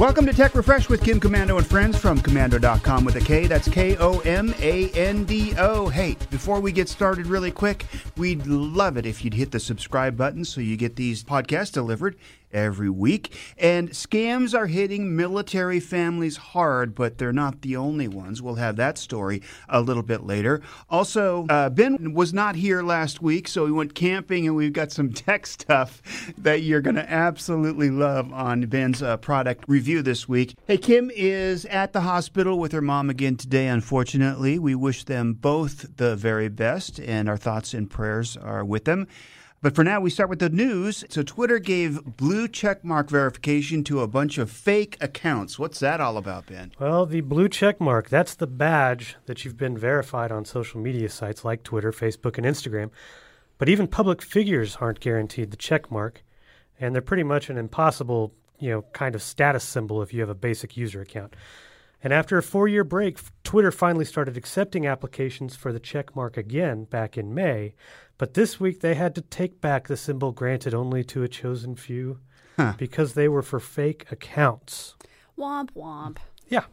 Welcome to Tech Refresh with Kim Komando and friends from Komando.com with a K. That's K O M A N D O. Hey, before we get started, really quick, we'd love it if you'd hit the subscribe button so you get these podcasts delivered every week. And scams are hitting military families hard, but they're not the only ones. We'll have that story a little bit later. Also, uh, Ben was not here last week, so we went camping and we've got some tech stuff that you're going to absolutely love on Ben's uh, product review this week. Hey, Kim is at the hospital with her mom again today, unfortunately. We wish them both the very best, and our thoughts and prayers are with them. But for now, we start with the news. So, Twitter gave blue checkmark verification to a bunch of fake accounts. What's that all about, Ben? Well, the blue checkmark, that's the badge that you've been verified on social media sites like Twitter, Facebook, and Instagram. But even public figures aren't guaranteed the checkmark, and they're pretty much an impossible, you know, kind of status symbol if you have a basic user account. And after a four year break, Twitter finally started accepting applications for the checkmark again back in May. But this week they had to take back the symbol granted only to a chosen few Huh. because they were for fake accounts. Womp womp. Yeah.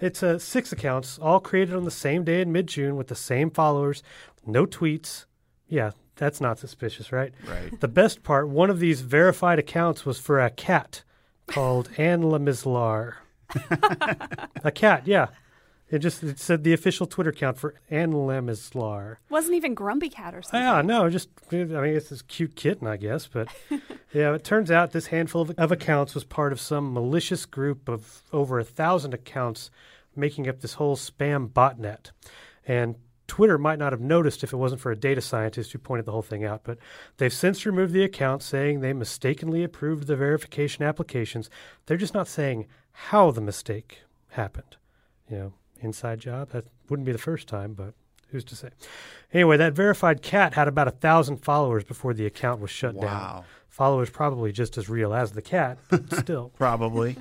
It's uh, six accounts, all created on the same day in mid June with the same followers, no tweets. Yeah, that's not suspicious, right? Right. The best part one of these verified accounts was for a cat called Anne Lemislar. a cat, yeah. It just it said the official Twitter account for Anne Lemislar. Wasn't even Grumpy Cat or something. Yeah, no, just I mean it's this cute kitten, I guess, but yeah, it turns out this handful of, of accounts was part of some malicious group of over a thousand accounts making up this whole spam botnet, and Twitter might not have noticed if it wasn't for a data scientist who pointed the whole thing out, but they've since removed the account, saying they mistakenly approved the verification applications. They're just not saying how the mistake happened. You know, inside job. That wouldn't be the first time, but who's to say? Anyway, that verified cat had about a thousand followers before the account was shut down. Wow. Followers probably just as real as the cat, but still. Probably.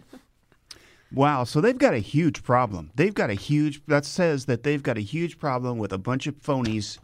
wow. So they've got a huge problem. They've got a huge, that says that they've got a huge problem with a bunch of phonies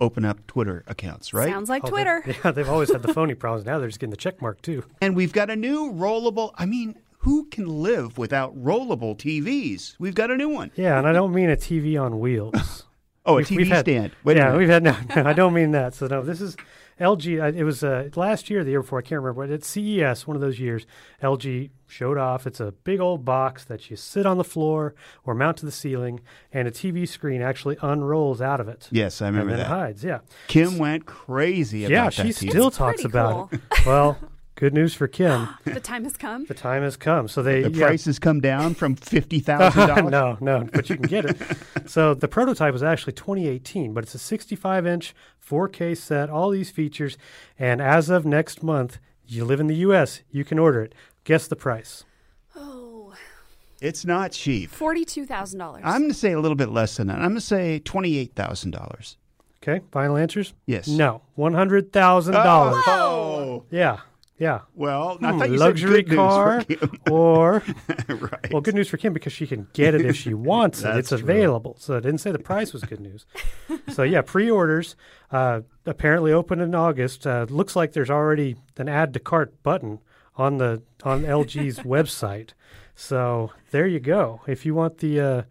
open up Twitter accounts, right? Sounds like Oh, they- Twitter. yeah, they've always had the phony problems. Now they're just getting the check mark too. And we've got a new rollable, I mean, who can live without rollable TVs? We've got a new one. Yeah, and I don't mean a TV on wheels. Oh, a We've- TV we've had- stand. Wait yeah, minute. we've had no, no. I don't mean that. So no, this is LG. uh, It was uh, last year, the year before. I can't remember. But at CES, one of those years, LG showed off. It's a big old box that you sit on the floor or mount to the ceiling, and a TV screen actually unrolls out of it. Yes, I and remember then that. hides. Yeah, Kim went crazy about yeah. that. She TV. still It's talks pretty about it. Well, good news for Kim. the time has come. The time has come. So they The yeah. price has come down from fifty thousand dollars. no, no, but you can get it. so the prototype was actually 2018, but it's a 65 inch 4K set, all these features, and as of next month, you live in the U.S., you can order it. Guess the price. Oh, It's not cheap. forty-two thousand dollars. I'm going to say a little bit less than that. I'm going to say twenty-eight thousand dollars. Okay, final answers? Yes. No, one hundred thousand dollars. Oh, Yeah, yeah. well, I Hmm, thought you luxury said good car, news for Kim. or right. well, good news for Kim because she can get it if she wants it. It's true. available. So I didn't say the price was good news. so yeah, pre-orders uh, apparently open in August. Uh, looks like there's already an add to cart button on the on LG's website. So there you go. If you want the uh,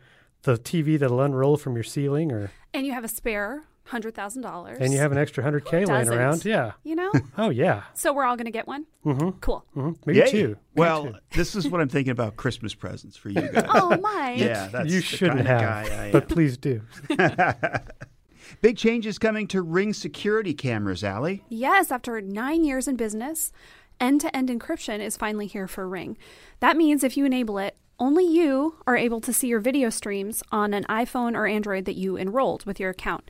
the TV that'll unroll from your ceiling, or and you have a spare hundred thousand dollars. and you have an extra hundred k laying around, yeah. You know. Oh yeah. so we're all gonna get one. Mm-hmm. Cool. hmm Maybe Yay. two. Maybe Well, two. this is what I'm thinking about Christmas presents for you guys. Oh my. yeah, that's you shouldn't kind have, of guy I but please do. Big changes coming to Ring security cameras, Allie. Yes, after nine years in business, end to end encryption is finally here for Ring. That means if you enable it, only you are able to see your video streams on an iPhone or Android that you enrolled with your account.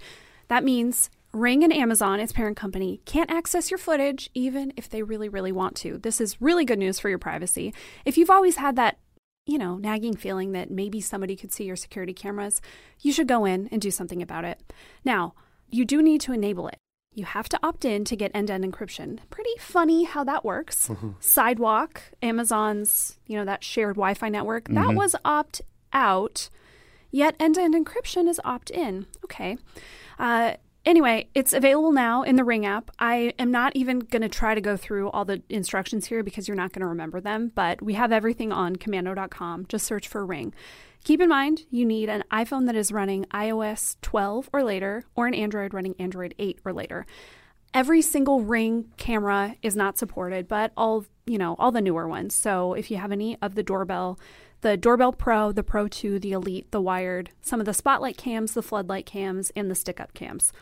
That means Ring and Amazon, its parent company, can't access your footage even if they really, really want to. This is really good news for your privacy. If you've always had that you know, nagging feeling that maybe somebody could see your security cameras, you should go in and do something about it. Now, you do need to enable it. You have to opt in to get end-to-end encryption. Pretty funny how that works. Mm-hmm. Sidewalk, Amazon's, you know, that shared Wi-Fi network, that mm-hmm. was opt out. Yet end-to-end encryption is opt in. Okay. Uh, Anyway, it's available now in the Ring app. I am not even going to try to go through all the instructions here because you're not going to remember them, but we have everything on komando.com. Just search for Ring. Keep in mind, you need an iPhone that is running iOS 12 or later, or an Android running Android 8 or later. Every single Ring camera is not supported, but all, you know, all the newer ones. So if you have any of the doorbell, the Doorbell Pro, the Pro 2, the Elite, the Wired, some of the Spotlight cams, the Floodlight cams, and the stick up cams.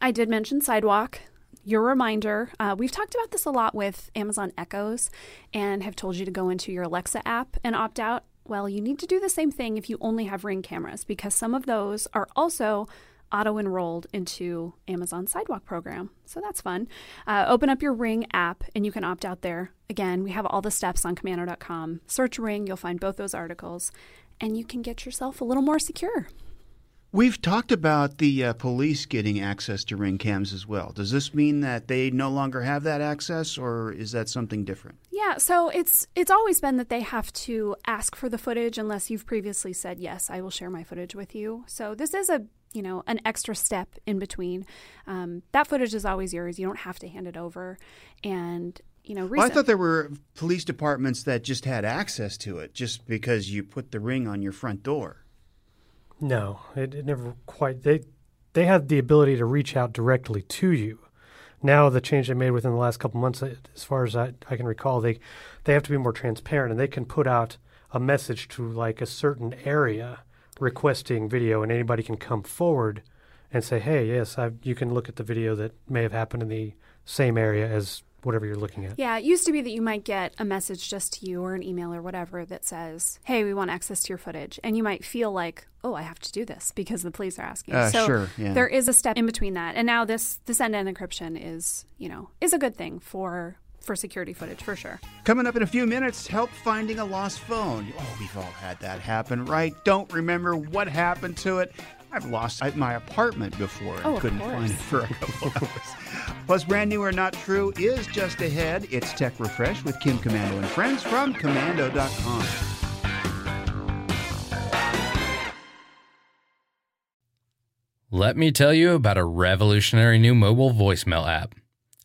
I did mention Sidewalk. Your reminder, uh, we've talked about this a lot with Amazon Echoes and have told you to go into your Alexa app and opt out. Well, you need to do the same thing if you only have Ring cameras because some of those are also auto enrolled into Amazon Sidewalk program. So that's fun. Uh, open up your Ring app and you can opt out there. Again, we have all the steps on komando.com. Search Ring, you'll find both those articles, and you can get yourself a little more secure. We've talked about the uh, police getting access to ring cams as well. Does this mean that they no longer have that access, or is that something different? Yeah, so it's it's always been that they have to ask for the footage unless you've previously said yes, I will share my footage with you. So this is a you know an extra step in between. Um, that footage is always yours. You don't have to hand it over, and you know. Well, I thought there were police departments that just had access to it just because you put the ring on your front door. No, it, it never quite. They they had the ability to reach out directly to you. Now the change they made within the last couple months, as far as I, I can recall, they they have to be more transparent and they can put out a message to like a certain area requesting video, and anybody can come forward and say, "Hey, yes, I've, you can look at the video that may have happened in the same area as whatever you're looking at. Yeah, it used to be that you might get a message just to you or an email or whatever that says, "Hey, we want access to your footage," and you might feel like, "Oh, I have to do this because the police are asking." Uh, so sure, yeah. there is a step in between that, and now this this end-to-end encryption is, you know, is a good thing for for security footage for sure. Coming up in a few minutes, help finding a lost phone. Oh, we've all had that happen, right? Don't remember what happened to it. I've lost my apartment before and oh, couldn't course. find it for a couple hours. Plus, brand new or not true is just ahead. It's Tech Refresh with Kim Komando and friends from Komando.com. Let me tell you about a revolutionary new mobile voicemail app.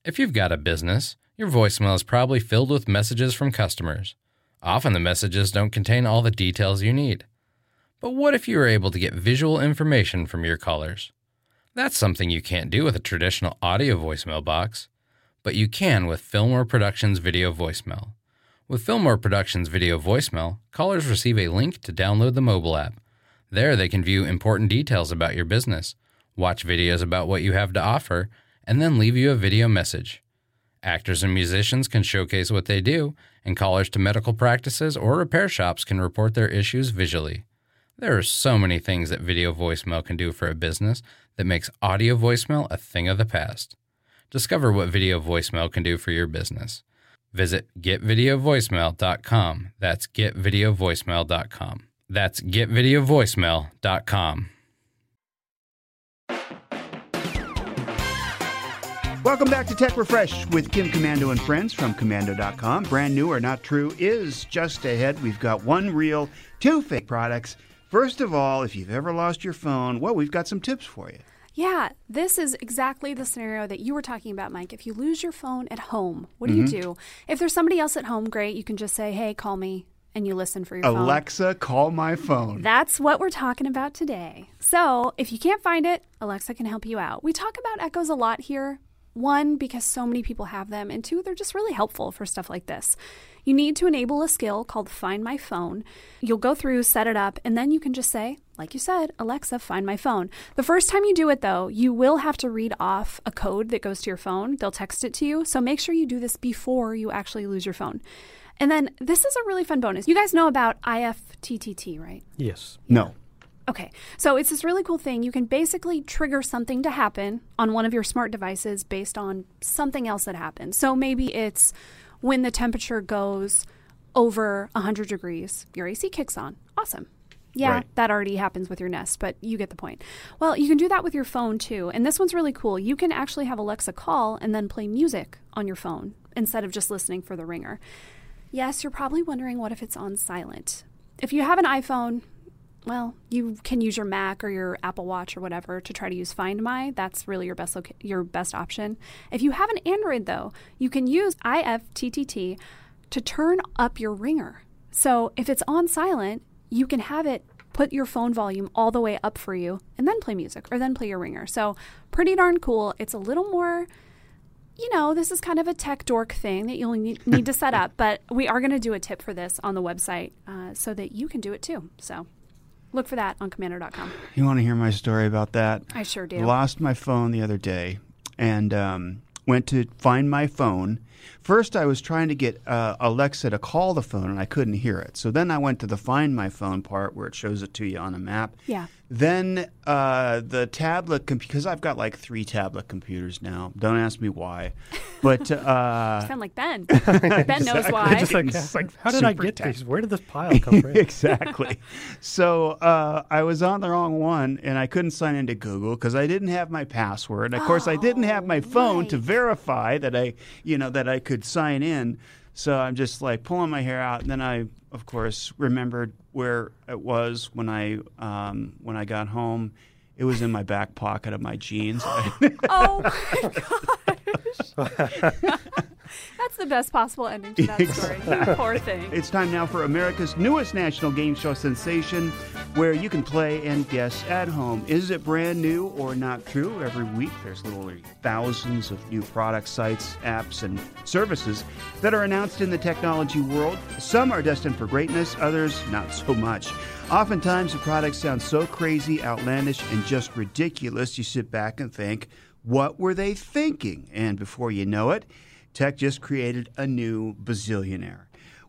If you've got a business, your voicemail is probably filled with messages from customers. Often the messages don't contain all the details you need. But what if you were able to get visual information from your callers? That's something you can't do with a traditional audio voicemail box, but you can with Fillmore Productions Video Voicemail. With Fillmore Productions Video Voicemail, callers receive a link to download the mobile app. There, they can view important details about your business, watch videos about what you have to offer, and then leave you a video message. Actors and musicians can showcase what they do, and callers to medical practices or repair shops can report their issues visually. There are so many things that video voicemail can do for a business that makes audio voicemail a thing of the past. Discover what video voicemail can do for your business. Visit getvideovoicemail.com. That's getvideovoicemail.com. That's getvideovoicemail.com. Welcome back to Tech Refresh with Kim Komando and friends from Komando.com. Brand new or not true is just ahead. We've got one real, two fake products. First of all, if you've ever lost your phone, well, we've got some tips for you. Yeah, this is exactly the scenario that you were talking about, Mike. If you lose your phone at home, what do you mm-hmm. do? If there's somebody else at home, great. You can just say, hey, call me, and you listen for your phone. Alexa, call my phone. That's what we're talking about today. So, if you can't find it, Alexa can help you out. We talk about echoes a lot here. One, because so many people have them, and two, they're just really helpful for stuff like this. You need to enable a skill called Find My Phone. You'll go through, set it up, and then you can just say, like you said, Alexa, find my phone. The first time you do it, though, you will have to read off a code that goes to your phone. They'll text it to you. So make sure you do this before you actually lose your phone. And then this is a really fun bonus. You guys know about IFTTT, right? Yes. No. Okay, so it's this really cool thing. You can basically trigger something to happen on one of your smart devices based on something else that happens. So maybe it's when the temperature goes over 100 degrees, your AC kicks on. Awesome. Yeah, Right. that already happens with your Nest, but you get the point. Well, you can do that with your phone too. And this one's really cool. You can actually have Alexa call and then play music on your phone instead of just listening for the ringer. Yes, you're probably wondering what if it's on silent. If you have an iPhone, well, you can use your Mac or your Apple Watch or whatever to try to use Find My. That's really your best loca- your best option. If you have an Android though, you can use IFTTT to turn up your ringer. So if it's on silent, you can have it put your phone volume all the way up for you and then play music or then play your ringer. So pretty darn cool. It's a little more you know, this is kind of a tech dork thing that you'll need, to set up, but we are going to do a tip for this on the website uh, so that you can do it too. So look for that on komando.com. You want to hear my story about that? I sure do. Lost my phone the other day and um, went to find my phone. First, I was trying to get uh, Alexa to call the phone and I couldn't hear it. So then I went to the find my phone part where it shows it to you on a map. Yeah. Then uh, the tablet, because I've got like three tablet computers now. Don't ask me why, but uh, Sound like Ben. ben knows why. Just like, It's like how did I get tech. these? Where did this pile come from? exactly. so uh, I was on the wrong one, and I couldn't sign into Google because I didn't have my password. Of course, I didn't have my phone to verify that I, you know, that I could sign in. So I'm just like pulling my hair out, and then I, of course, remembered where it was when I um, when I got home. It was in my back pocket of my jeans. oh my gosh. That's the best possible ending to that story. Poor thing. It's time now for America's newest national game show sensation, where you can play and guess at home. Is it brand new or not true? Every week, there's literally thousands of new product sites, apps, and services that are announced in the technology world. Some are destined for greatness, others not so much. Oftentimes, the products sound so crazy, outlandish, and just ridiculous, you sit back and think, what were they thinking? And before you know it, Tech just created a new bazillionaire.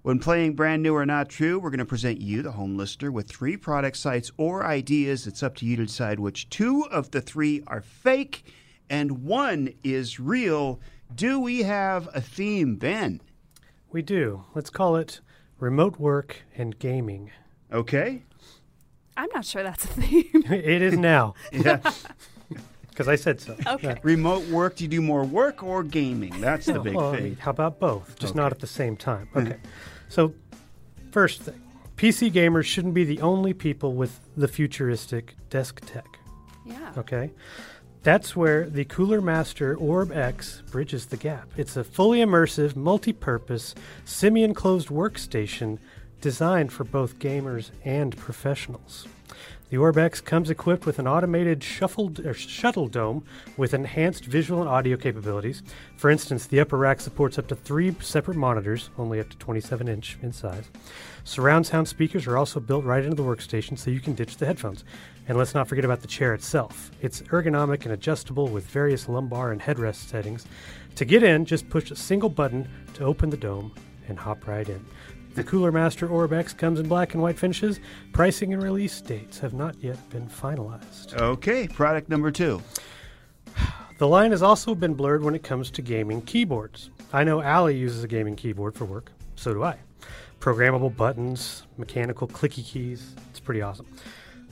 When playing Brand New or Not True, we're going to present you, the home listener, with three product sites or ideas. It's up to you to decide which two of the three are fake and one is real. Do we have a theme, Ben? We do. Let's call it remote work and gaming. Okay. I'm not sure that's a theme. it is now, Yeah. because I said so. Okay. Remote work, do you do more work or gaming? That's the big Well, thing. How about both? Just not at the same time. Mm-hmm. Okay. so, first thing PC gamers shouldn't be the only people with the futuristic desk tech. Yeah. Okay. That's where the Cooler Master Orb X bridges the gap. It's a fully immersive, multi purpose, semi enclosed workstation designed for both gamers and professionals. The Orb X comes equipped with an automated or er, shuttle dome with enhanced visual and audio capabilities. For instance, the upper rack supports up to three separate monitors, only up to 27 inch in size. Surround sound speakers are also built right into the workstation so you can ditch the headphones. And let's not forget about the chair itself. It's ergonomic and adjustable with various lumbar and headrest settings. To get in, just push a single button to open the dome and hop right in. The Cooler Master Orb X comes in black and white finishes. Pricing and release dates have not yet been finalized. Okay, product number two. The line has also been blurred when it comes to gaming keyboards. I know Allie uses a gaming keyboard for work, so do I. Programmable buttons, mechanical clicky keys, it's pretty awesome.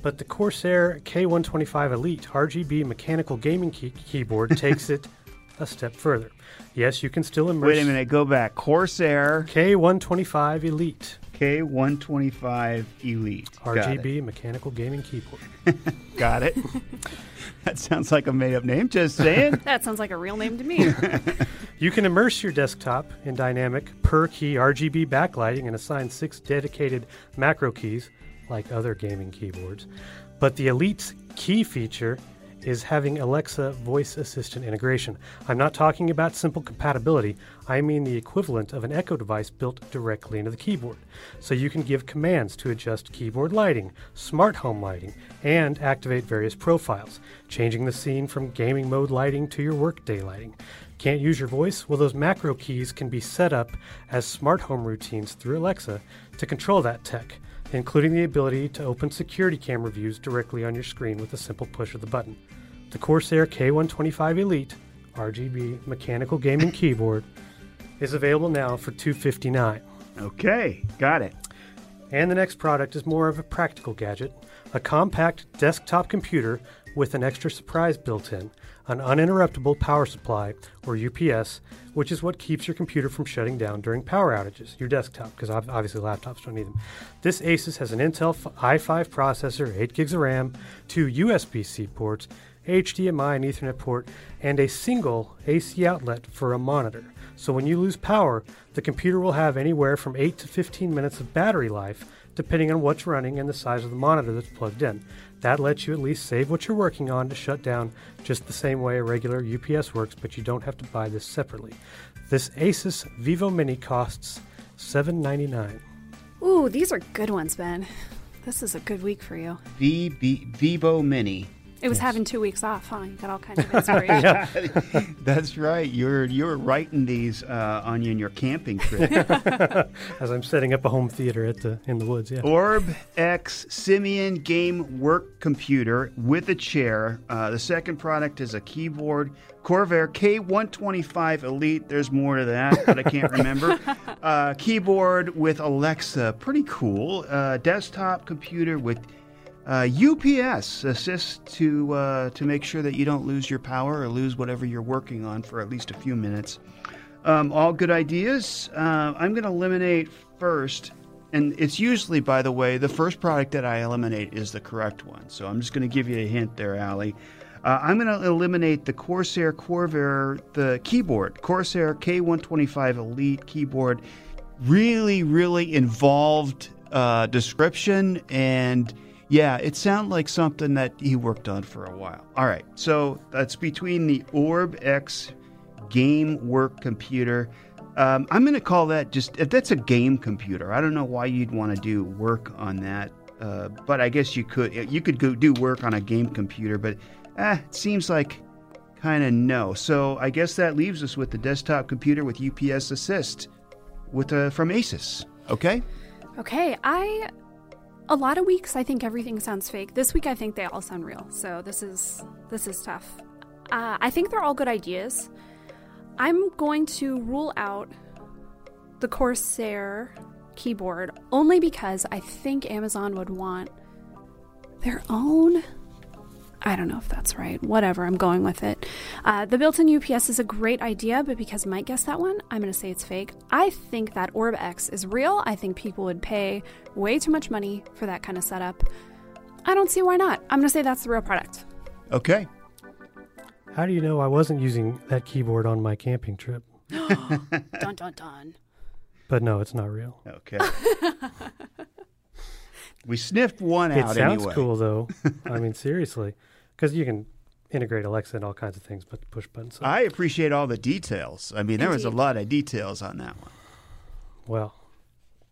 But the Corsair K125 Elite RGB mechanical gaming key- keyboard takes it a step further. Yes, you can still immerse Wait a minute, go back. Corsair K125 Elite K125 Elite. Got it. RGB mechanical gaming keyboard. Got it. that sounds like a made up name. Just saying. That sounds like a real name to me. You can immerse your desktop in dynamic per key RGB backlighting and assign six dedicated macro keys, like other gaming keyboards. But the Elite's key feature is having Alexa voice assistant integration. I'm not talking about simple compatibility, I mean the equivalent of an Echo device built directly into the keyboard. So you can give commands to adjust keyboard lighting, smart home lighting, and activate various profiles, changing the scene from gaming mode lighting to your workday lighting. Can't use your voice? Well, those macro keys can be set up as smart home routines through Alexa to control that tech, including the ability to open security camera views directly on your screen with a simple push of the button. The Corsair K125 Elite RGB mechanical gaming keyboard is available now for 259. okay, got it. And the next product is more of a practical gadget a compact desktop computer with an extra surprise built in an uninterruptible power supply, or UPS, which is what keeps your computer from shutting down during power outages, your desktop, because obviously laptops don't need them. This Asus has an Intel i5 processor, 8 gigs of RAM, two USB C ports, HDMI and Ethernet port, and a single AC outlet for a monitor. So when you lose power, the computer will have anywhere from 8 to 15 minutes of battery life, depending on what's running and the size of the monitor that's plugged in. That lets you at least save what you're working on to shut down just the same way a regular UPS works, but you don't have to buy this separately. This Asus Vivo Mini costs $7.99. Ooh, these are good ones, Ben. This is a good week for you. V- V- Vivo Mini. It was having two weeks off, huh? You got all kinds of inspiration. That's right. You're you're writing these uh, on you in your camping trip. As I'm setting up a home theater at the in the woods, yeah. Orb X Simeon Game Work Computer with a chair. Uh, the second product is a keyboard Corvair K125 Elite. There's more to that, but I can't remember. Uh, keyboard with Alexa. Pretty cool. Uh, desktop computer with uh, UPS assists to uh, to make sure that you don't lose your power or lose whatever you're working on for at least a few minutes. Um, all good ideas. Uh, I'm going to eliminate first, and it's usually, by the way, the first product that I eliminate is the correct one. So I'm just going to give you a hint there, Allie. Uh, I'm going to eliminate the Corsair Corvair, the keyboard, Corsair K125 Elite keyboard. Really, really involved uh, description and yeah, it sounded like something that he worked on for a while. All right, so that's between the Orb X game work computer. Um, I'm going to call that just that's a game computer. I don't know why you'd want to do work on that, uh, but I guess you could. You could go do work on a game computer, but eh, it seems like kind of no. So I guess that leaves us with the desktop computer with UPS Assist with uh, from Asus. Okay. Okay, I a lot of weeks I think everything sounds fake. This week I think they all sound real. So this is this is tough. Uh, I think they're all good ideas. I'm going to rule out the Corsair keyboard only because I think Amazon would want their own I don't know if that's right. Whatever, I'm going with it. Uh, the built in UPS is a great idea, but because Mike guessed that one, I'm going to say it's fake. I think that Orb X is real. I think people would pay way too much money for that kind of setup. I don't see why not. I'm going to say that's the real product. Okay. How do you know I wasn't using that keyboard on my camping trip? dun dun dun. But no, it's not real. Okay. we sniffed one It out It sounds anyway. cool though. I mean, seriously, because you can integrate Alexa and all kinds of things, but push buttons. So, I appreciate all the details. I mean, there was a lot of details on that one. well,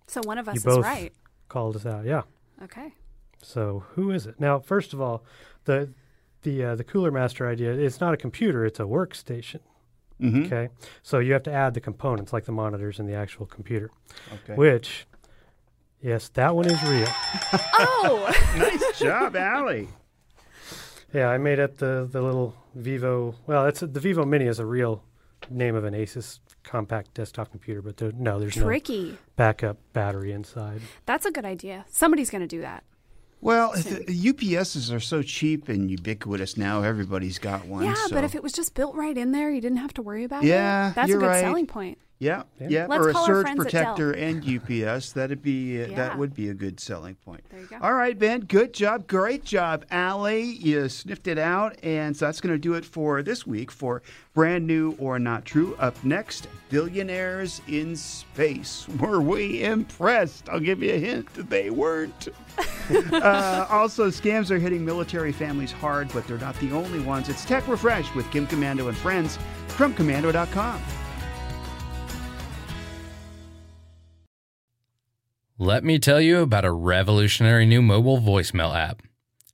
So one of us You is both- right. called us out. Yeah. Okay. So who is it now? First of all, the the uh, the Cooler Master idea. It's not a computer. It's a workstation. Mhm. Okay. So you have to add the components like the monitors and the actual computer, Okay. which. Yes, that one is real. Oh, nice job, Allie. Yeah, I made up the the little Vivo. Well, it's the Vivo Mini is a real name of an Asus compact desktop computer, but there, no, there's tricky. no backup battery inside. That's a good idea. Somebody's going to do that. Well, the UPSs are so cheap and ubiquitous now. Everybody's got one. yeah, so- but if it was just built right in there, you didn't have to worry about Yeah, it. Yeah, that's you're a good right. selling point. Yeah, Yeah. yeah, Let's or a surge friends at Dell. protector and UPS, that'd be uh, Yeah. that would be a good selling point. There you go. All right, Ben. Good job. Great job, Allie. You sniffed it out. And so that's going to do it for this week for Brand New or Not True. Up next, Billionaires in Space. Were we impressed? I'll give you a hint. They weren't. uh, also, scams are hitting military families hard, but they're not the only ones. It's Tech Refresh with Kim Komando and friends from Komando.com. Let me tell you about a revolutionary new mobile voicemail app.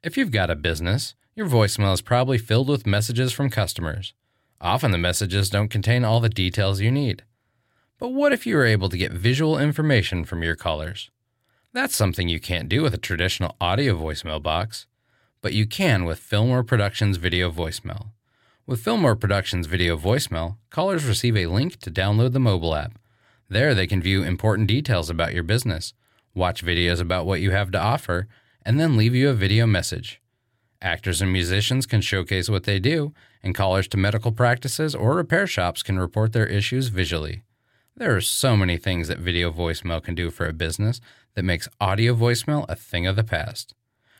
If you've got a business, your voicemail is probably filled with messages from customers. Often the messages don't contain all the details you need. But what if you were able to get visual information from your callers? That's something you can't do with a traditional audio voicemail box, but you can with Fillmore Productions Video Voicemail. With Fillmore Productions Video Voicemail, callers receive a link to download the mobile app. There, they can view important details about your business, watch videos about what you have to offer, and then leave you a video message. Actors and musicians can showcase what they do, and callers to medical practices or repair shops can report their issues visually. There are so many things that video voicemail can do for a business that makes audio voicemail a thing of the past.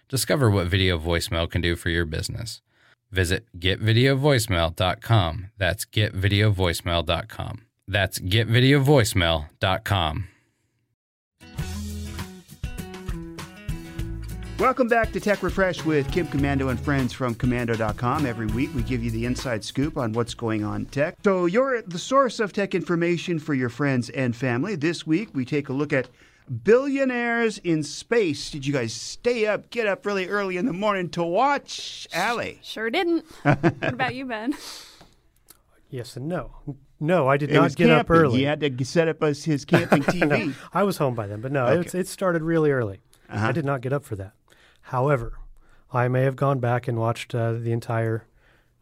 Discover what video voicemail can do for your business. Visit getvideovoicemail.com. That's getvideovoicemail.com. That's getvideovoicemail.com. Welcome back to Tech Refresh with Kim Komando and friends from Komando.com. Every week we give you the inside scoop on what's going on in tech. So you're the source of tech information for your friends and family. This week we take a look at billionaires in space. Did you guys stay up, get up really early in the morning to watch? Allie. Sure didn't. what about you, Ben? Yes and no. No, I did It not was get up early. He had to set up his, his camping TV. I was home by then, but no, Okay. it's, it started really early. Uh-huh. I did not get up for that. However, I may have gone back and watched uh, the entire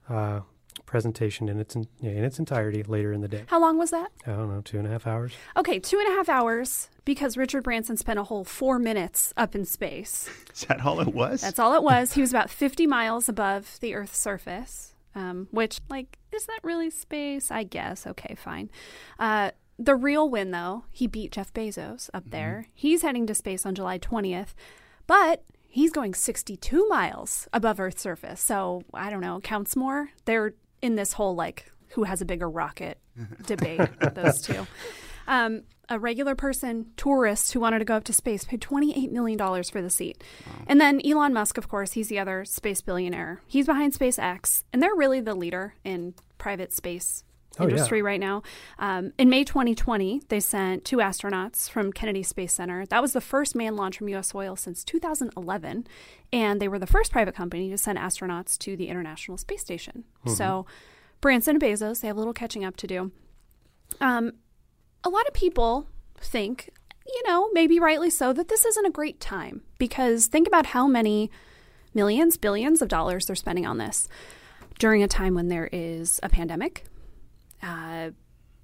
uh, presentation in its in, yeah, in its entirety later in the day. How long was that? I don't know, two and a half hours. Okay, two and a half hours because Richard Branson spent a whole four minutes up in space. Is that all it was? That's all it was. He was about 50 miles above the Earth's surface, um, which, like, is that really space? I guess. Okay, fine. Uh, the real win, though, he beat Jeff Bezos up there. He's heading to space on July 20th, but he's going 62 miles above Earth's surface. So I don't know, counts more. They're in this whole, like, who has a bigger rocket debate, those two. Um, a regular person, tourist who wanted to go up to space, paid $28 million for the seat. And then Elon Musk, of course, he's the other space billionaire. He's behind SpaceX, and they're really the leader in private space Oh, yeah. industry right now. Um, in May 2020, they sent two astronauts from Kennedy Space Center. That was the first man launch from U.S. soil since 2011, and they were the first private company to send astronauts to the International Space Station. So, Branson and Bezos, they have a little catching up to do. Um, a lot of people think, you know, maybe rightly so, that this isn't a great time because think about how many millions, billions of dollars they're spending on this during a time when there is a pandemic, uh,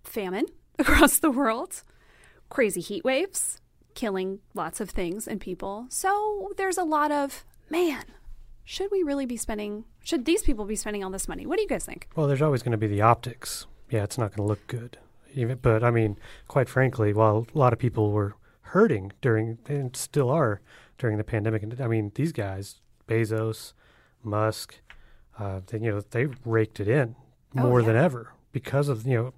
famine across the world, crazy heat waves, killing lots of things and people. So there's a lot of, man, should we really be spending, should these people be spending all this money? What do you guys think? Well, there's always going to be the optics. Yeah, it's not going to look good. Even, but I mean, quite frankly, while a lot of people were hurting during and still are during the pandemic, and I mean, these guys, Bezos, Musk, uh, they, you know, they raked it in Oh, more yeah. than ever because of you know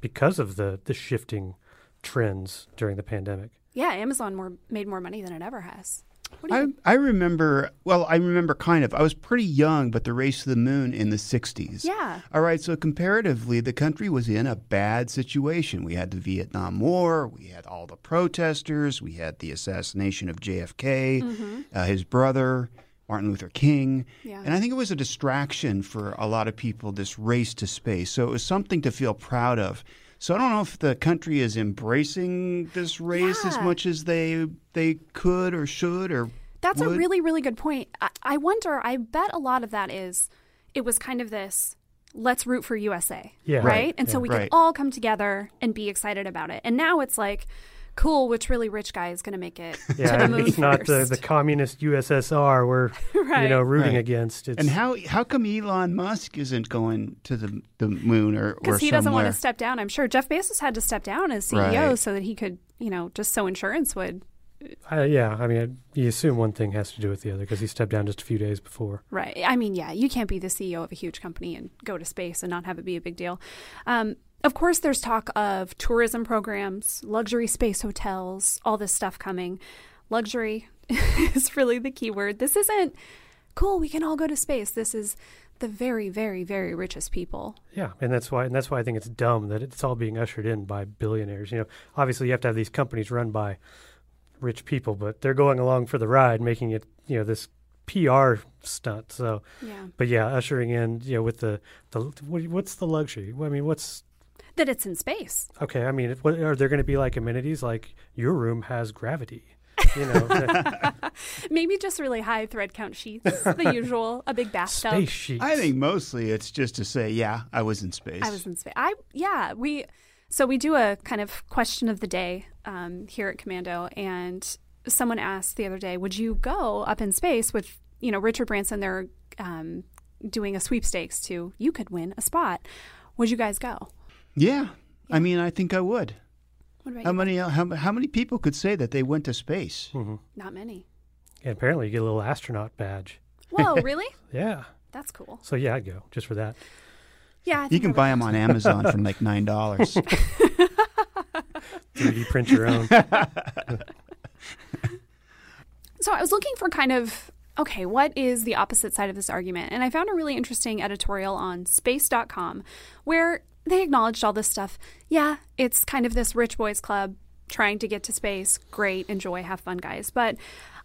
because of the the shifting trends during the pandemic. Yeah, Amazon more made more money than it ever has. You I. I remember, well, I remember kind of. I was pretty young, but the race to the moon in the 60s. Yeah. All right, so comparatively, the country was in a bad situation. We had the Vietnam War, we had all the protesters, we had the assassination of JFK, uh, his brother, Martin Luther King. Yeah. And I think it was a distraction for a lot of people, this race to space. So it was something to feel proud of. So I don't know if the country is embracing this race as much as they they could or should or That's a really, really good point. I, I wonder, I bet a lot of that is it was kind of this let's root for USA. Yeah. Right. Right, And so we Right. could all come together and be excited about it. And now it's like, cool, which really rich guy is going to make it to the moon it's not the, the communist USSR we're you know rooting Right. against. It's, And how how come Elon Musk isn't going to the, the moon or or because he doesn't want to step down. I'm sure Jeff Bezos had to step down as CEO Right. so that he could, you know, just so insurance would. Uh, yeah, I mean, you assume one thing has to do with the other because he stepped down just a few days before. Right. I mean, yeah, you can't be the CEO of a huge company and go to space and not have it be a big deal. Um, of course, there's talk of tourism programs, luxury space hotels, all this stuff coming. Luxury is really the key word. This isn't cool. We can all go to space. This is the very, very, very richest people. Yeah, and that's why, and that's why I think it's dumb that it's all being ushered in by billionaires. You know, obviously you have to have these companies run by rich people, but they're going along for the ride, making it you know this PR stunt. So, Yeah. but yeah, ushering in you know with the the what's the luxury? I mean, what's That it's in space. okay? I mean, what, are there going to be like amenities like your room has gravity? You know, Maybe just really high thread count sheets, the usual, a big bathtub. space sheets. I think mostly it's just to say, yeah, I was in space. I was in space. I yeah. We so we do a kind of question of the day um, here at Komando, and someone asked the other day, "Would you go up in space with you know Richard Branson? They're um, doing a sweepstakes to you could win a spot. Would you guys go? Yeah. I mean, I think I would. What about How you? many how, how many people could say that they went to space? hmm Not many. And apparently, you get a little astronaut badge. Whoa, really? Yeah. That's cool. So yeah, I'd go just for that. Yeah, I You can I buy them on Amazon for like nine dollars. 3D print your own. So I was looking for kind of okay, what is the opposite side of this argument? And I found a really interesting editorial on space.com where they acknowledged all this stuff. Yeah, it's kind of this rich boys club trying to get to space. Great, enjoy, have fun, guys. But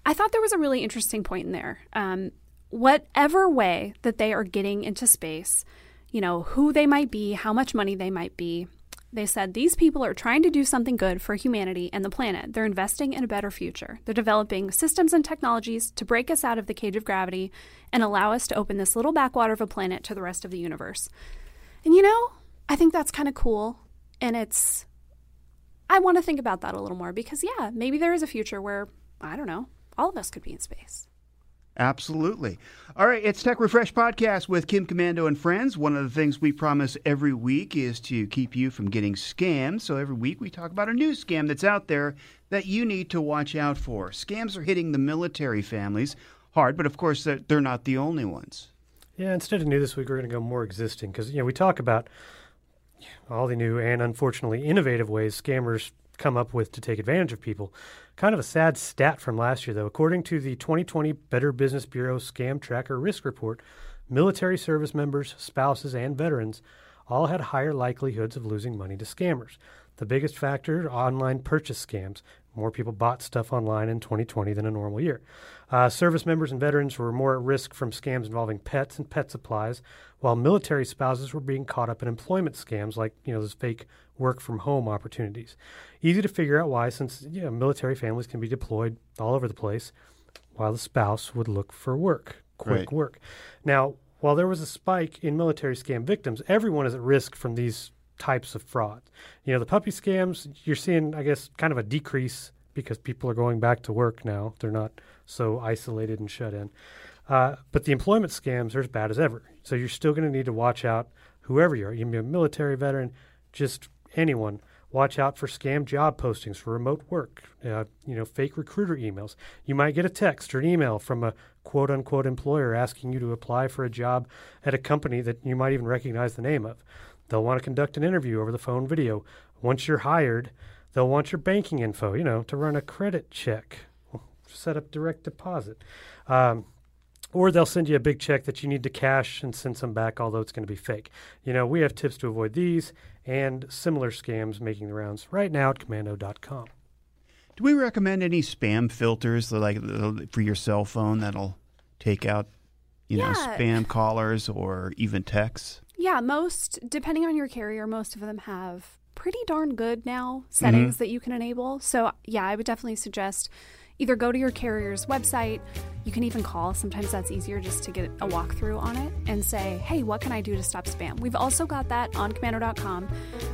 I thought there was a really interesting point in there. Um, whatever way that they are getting into space, you know, who they might be, how much money they might be, they said these people are trying to do something good for humanity and the planet. They're investing in a better future. They're developing systems and technologies to break us out of the cage of gravity and allow us to open this little backwater of a planet to the rest of the universe. And you know, I think that's kind of cool. And it's, I want to think about that a little more because, yeah, maybe there is a future where, I don't know, all of us could be in space. Absolutely. All right, it's Tech Refresh Podcast with Kim Komando and friends. One of the things we promise every week is to keep you from getting scammed. So every week we talk about a new scam that's out there that you need to watch out for. Scams are hitting the military families hard, but of course they're, they're not the only ones. Yeah, instead of new this week, we're going to go more existing because you know we talk about all the new and unfortunately innovative ways scammers come up with to take advantage of people. Kind of a sad stat from last year, though. According to the 2020 Better Business Bureau Scam Tracker Risk Report, military service members, spouses, and veterans all had higher likelihoods of losing money to scammers. The biggest factor online purchase scams. More people bought stuff online in 2020 than a normal year. Uh, service members and veterans were more at risk from scams involving pets and pet supplies, while military spouses were being caught up in employment scams like you know those fake work from home opportunities. Easy to figure out why, since you know, military families can be deployed all over the place, while the spouse would look for work, quick Right. work. Now, while there was a spike in military scam victims, everyone is at risk from these types of fraud. You know, the puppy scams, you're seeing, I guess, kind of a decrease because people are going back to work now. They're not so isolated and shut in. Uh, but the employment scams are as bad as ever. So you're still going to need to watch out, whoever you are. You can be a military veteran, just anyone. Watch out for scam job postings for remote work, uh, you know, fake recruiter emails. You might get a text or an email from a quote unquote employer asking you to apply for a job at a company that you might even recognize the name of. They'll want to conduct an interview over the phone video. Once you're hired, they'll want your banking info, you know, to run a credit check, set up direct deposit. Um, or they'll send you a big check that you need to cash and send some back, although it's going to be fake. You know, we have tips to avoid these and similar scams making the rounds right now at komando.com. Do we recommend any spam filters like for your cell phone that'll take out, you know, spam callers or even texts? Yeah, most, depending on your carrier, most of them have pretty darn good now settings that you can enable. So, yeah, I would definitely suggest either go to your carrier's website. You can even call. Sometimes that's easier just to get a walkthrough on it and say, hey, what can I do to stop spam? We've also got that on komando.com.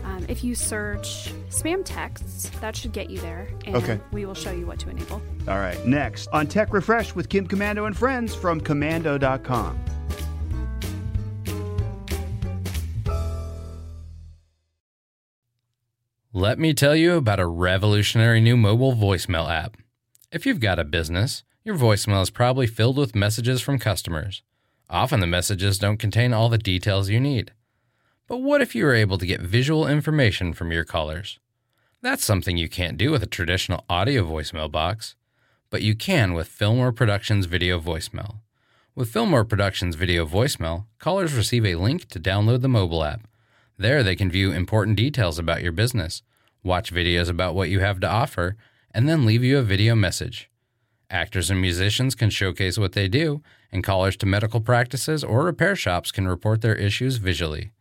Um, if you search spam texts, that should get you there. And Okay. we will show you what to enable. All right, next on Tech Refresh with Kim Komando and friends from komando.com. Let me tell you about a revolutionary new mobile voicemail app. If you've got a business, your voicemail is probably filled with messages from customers. Often the messages don't contain all the details you need. But what if you were able to get visual information from your callers? That's something you can't do with a traditional audio voicemail box, but you can with Fillmore Productions Video Voicemail. With Fillmore Productions Video Voicemail, callers receive a link to download the mobile app. There, they can view important details about your business, watch videos about what you have to offer, and then leave you a video message. Actors and musicians can showcase what they do, and callers to medical practices or repair shops can report their issues visually.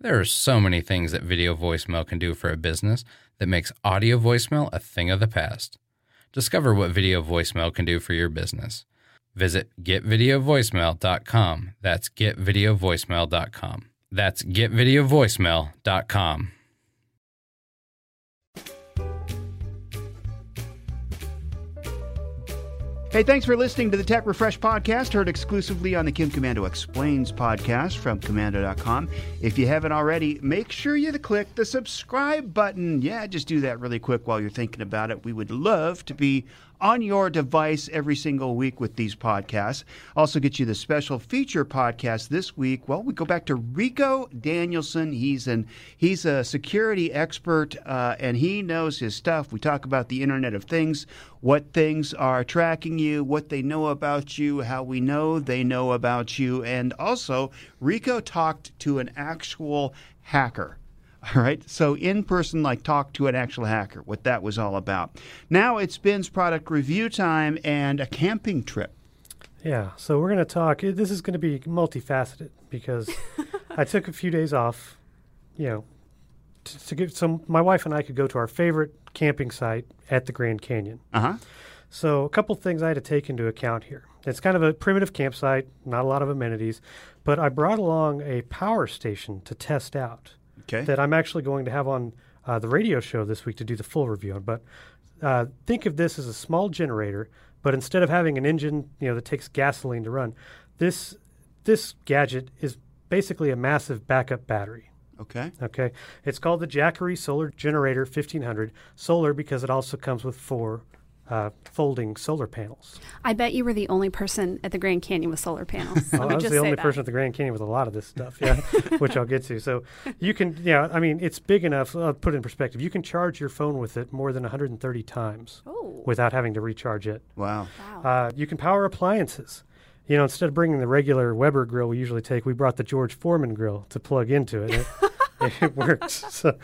There are so many things that video voicemail can do for a business that makes audio voicemail a thing of the past. Discover what video voicemail can do for your business. Visit getvideovoicemail.com. That's getvideovoicemail.com. That's getvideovoicemail.com. Hey, thanks for listening to the Tech Refresh podcast, heard exclusively on the Kim Komando Explains podcast from Komando.com. If you haven't already, make sure you click the subscribe button. Yeah, just do that really quick while you're thinking about it. We would love to be on your device every single week with these podcasts. Also, get you the special feature podcast this week. Well, we go back to Rico Danielson. He's an he's a security expert, uh, and he knows his stuff. We talk about the Internet of Things, what things are tracking you, what they know about you, how we know they know about you, and also Rico talked to an actual hacker. All right. So in person, like talk to an actual hacker, what that was all about. Now it's Ben's product review time and a camping trip. Yeah. So we're going to talk. This is going to be multifaceted because I took a few days off, you know, to, to get some. My wife and I could go to our favorite camping site at the Grand Canyon. Uh huh. So a couple things I had to take into account here. It's kind of a primitive campsite, not a lot of amenities, but I brought along a power station to test out Okay. that I'm actually going to have on uh, the radio show this week to do the full review on. But uh, think of this as a small generator, but instead of having an engine, you know, that takes gasoline to run, this this gadget is basically a massive backup battery. Okay. Okay, it's called the Jackery Solar Generator 1500. Solar because it also comes with four uh, folding solar panels. I bet you were the only person at the Grand Canyon with solar panels. Let Oh, I was just the only that. person at the Grand Canyon with a lot of this stuff, yeah, which I'll get to. So you can, yeah, I mean, it's big enough. I'll put it in perspective. You can charge your phone with it more than 130 times Oh, without having to recharge it. Wow. wow. Uh, you can power appliances. You know, instead of bringing the regular Weber grill we usually take, we brought the George Foreman grill to plug into it. It, it works. So,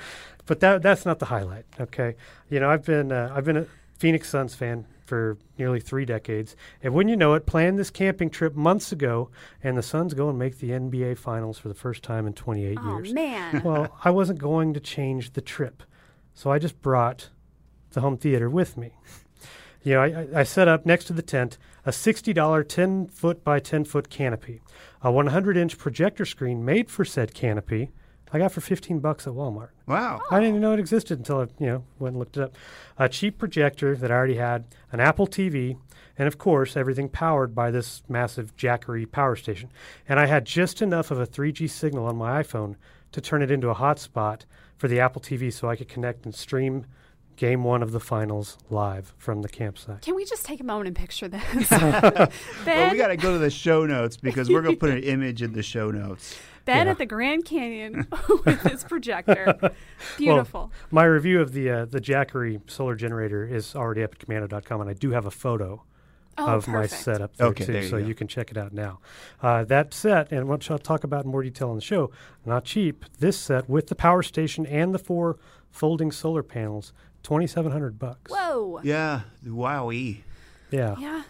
but that that's not the highlight. Okay, you know, I've been uh, I've been a Phoenix Suns fan for nearly three decades, and when you know it, planned this camping trip months ago, and the Suns go and make the NBA Finals for the first time in 28 oh years. man. Well, I wasn't going to change the trip, so I just brought the home theater with me. You know, I- I set up next to the tent a $60 10 foot by 10 foot canopy, a 100 inch projector screen made for said canopy. I got for 15 bucks at Walmart. Wow. I didn't even know it existed until I, you know, went and looked it up. A cheap projector that I already had, an Apple TV, and of course everything powered by this massive Jackery power station. And I had just enough of a 3G signal on my iPhone to turn it into a hotspot for the Apple TV, so I could connect and stream Game One of the finals live from the campsite. Can we just take a moment and picture this? Well, ben, we got to go to the show notes because we're going to put an image in the show notes. ben yeah. at the Grand Canyon with his projector. Beautiful. My review of the uh, the Jackery solar generator is already up at komando.com, and I do have a photo oh, of my setup there Okay, too, there you so go. you can check it out now. Uh, that set, and which I'll talk about in more detail on the show, not cheap. This set with the power station and the four folding solar panels, twenty seven hundred bucks. Whoa. Yeah. Wowie. Yeah, Yeah.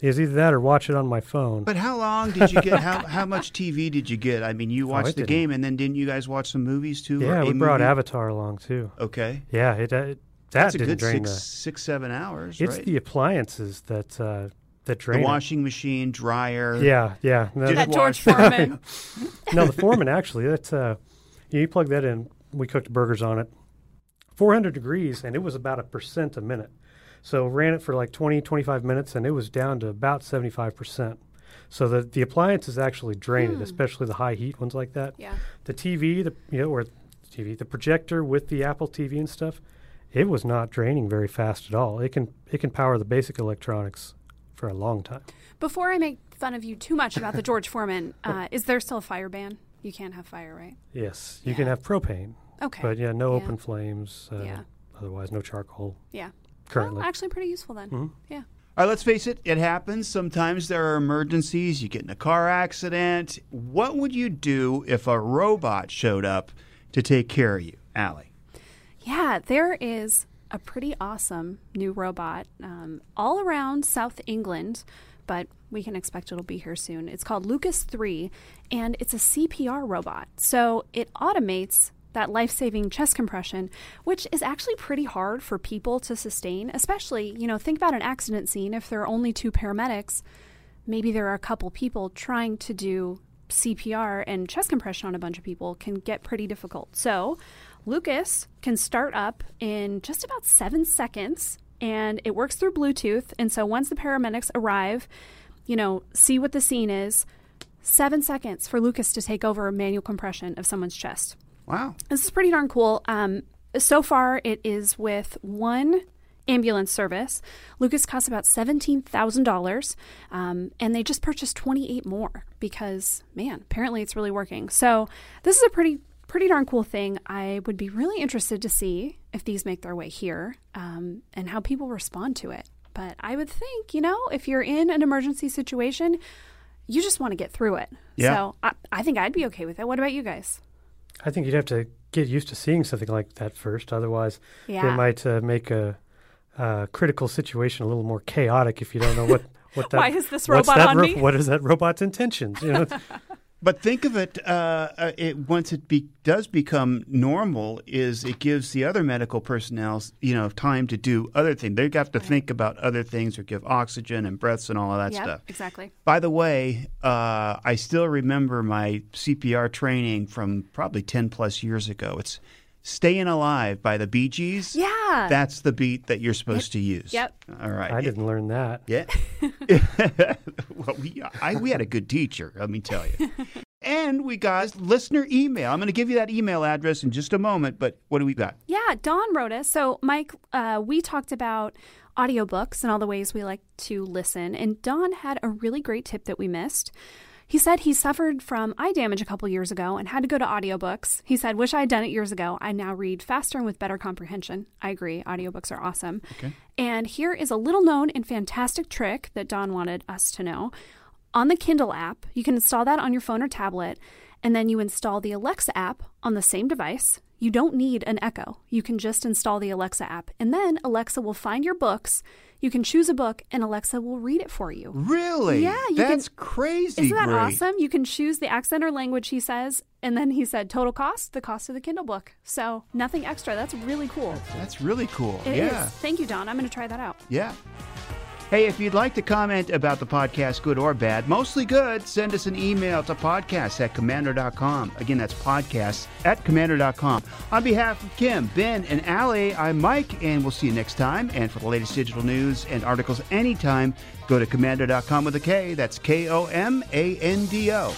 is either that or watch it on my phone. But how long did you get? How how much TV did you get? I mean, you Oh, watched it the didn't- game, and then didn't you guys watch some movies too? yeah, we brought movie? Avatar along too. Okay, Yeah, it, uh, it that that's a didn't good drain six the. six seven hours, It's right? the appliances that uh, that the drain. it. washing machine, dryer. Yeah, yeah. No, That George Foreman. no, the Foreman actually. That's uh, you plug that in. We cooked burgers on it, 400 degrees, and it was about a percent a minute. So ran it for like 20, 25 minutes, and it was down to about 75 percent. So the the appliances actually drain it, especially the high heat ones like that. yeah. The TV, the you know, or TV, the projector with the Apple TV and stuff, it was not draining very fast at all. It can it can power the basic electronics for a long time. Before I make fun of you too much about the George Foreman, uh, is there still a fire ban? You can't have fire, right? Yes, you can have propane, Okay. but yeah, no Yeah. open flames. Uh, Yeah. Otherwise, no charcoal yeah. currently. Well, actually, pretty useful then. Mhm. Yeah. All right, let's face it, it happens. Sometimes there are emergencies. You get in a car accident. What would you do if a robot showed up to take care of you, Allie? Yeah, there is a pretty awesome new robot um, all around South England, but we can expect it'll be here soon. It's called Lucas 3, and it's a CPR robot. So it automates that life saving chest compression, which is actually pretty hard for people to sustain, especially, you know, think about an accident scene. If there are only two paramedics, maybe there are a couple people trying to do CPR and chest compression on a bunch of people can get pretty difficult. So, Lucas can start up in just about seven seconds and it works through Bluetooth. And so once the paramedics arrive, you know, see what the scene is, seven seconds for Lucas to take over manual compression of someone's chest. Wow. This is pretty darn cool. Um, so far, it is with one ambulance service. Lucas costs about $17,000, um, and they just purchased 28 more because, man, apparently it's really working. So, this is a pretty pretty darn cool thing. I would be really interested to see if these make their way here um, and how people respond to it. But I would think, you know, if you're in an emergency situation, you just want to get through it. Yeah. So I, I think I'd be okay with it. What about you guys? I think you'd have to get used to seeing something like that first. Otherwise, Yeah. it might uh, make a, uh critical situation a little more chaotic if you don't know what what that. Why is this robot that on ro- me? What is that robot's intentions? You know, But think of it, uh, uh, it once it be, does become normal, is it gives the other medical personnel, you know, time to do other things. They have to think about other things or give oxygen and breaths and all of that Yep, stuff. exactly. By the way, uh, I still remember my CPR training from probably 10 plus years ago. It's Staying Alive by the Bee Gees. Yeah. That's the beat that you're supposed to use. Yep. All right. I didn't learn that. Yeah. well, we, I, we had a good teacher, let me tell you. And we got listener email. I'm going to give you that email address in just a moment, but what do we got? Yeah, Don wrote us. So, Mike, uh, we talked about audiobooks and all the ways we like to listen, and Don had a really great tip that we missed. He said he suffered from eye damage a couple years ago and had to go to audiobooks. He said, Wish I had done it years ago. I now read faster and with better comprehension. I agree. Audiobooks are awesome. Okay. And here is a little known and fantastic trick that Don wanted us to know. On the Kindle app, you can install that on your phone or tablet, and then you install the Alexa app on the same device. You don't need an Echo. You can just install the Alexa app, and then Alexa will find your books. You can choose a book, and Alexa will read it for you. Really? Yeah, you That's can- crazy. Isn't that great. awesome? You can choose the accent or language, he says. And then he said, total cost, the cost of the Kindle book. So nothing extra. That's really cool. That's really cool. It is. yeah. Thank you, Don. I'm going to try that out. Yeah. Hey, if you'd like to comment about the podcast, good or bad, mostly good, send us an email to podcast at komando.com. Again, that's podcast at komando.com. On behalf of Kim, Ben, and Allie, I'm Mike, and we'll see you next time. And for the latest digital news and articles anytime, go to komando.com with a K. That's K O M A N D O.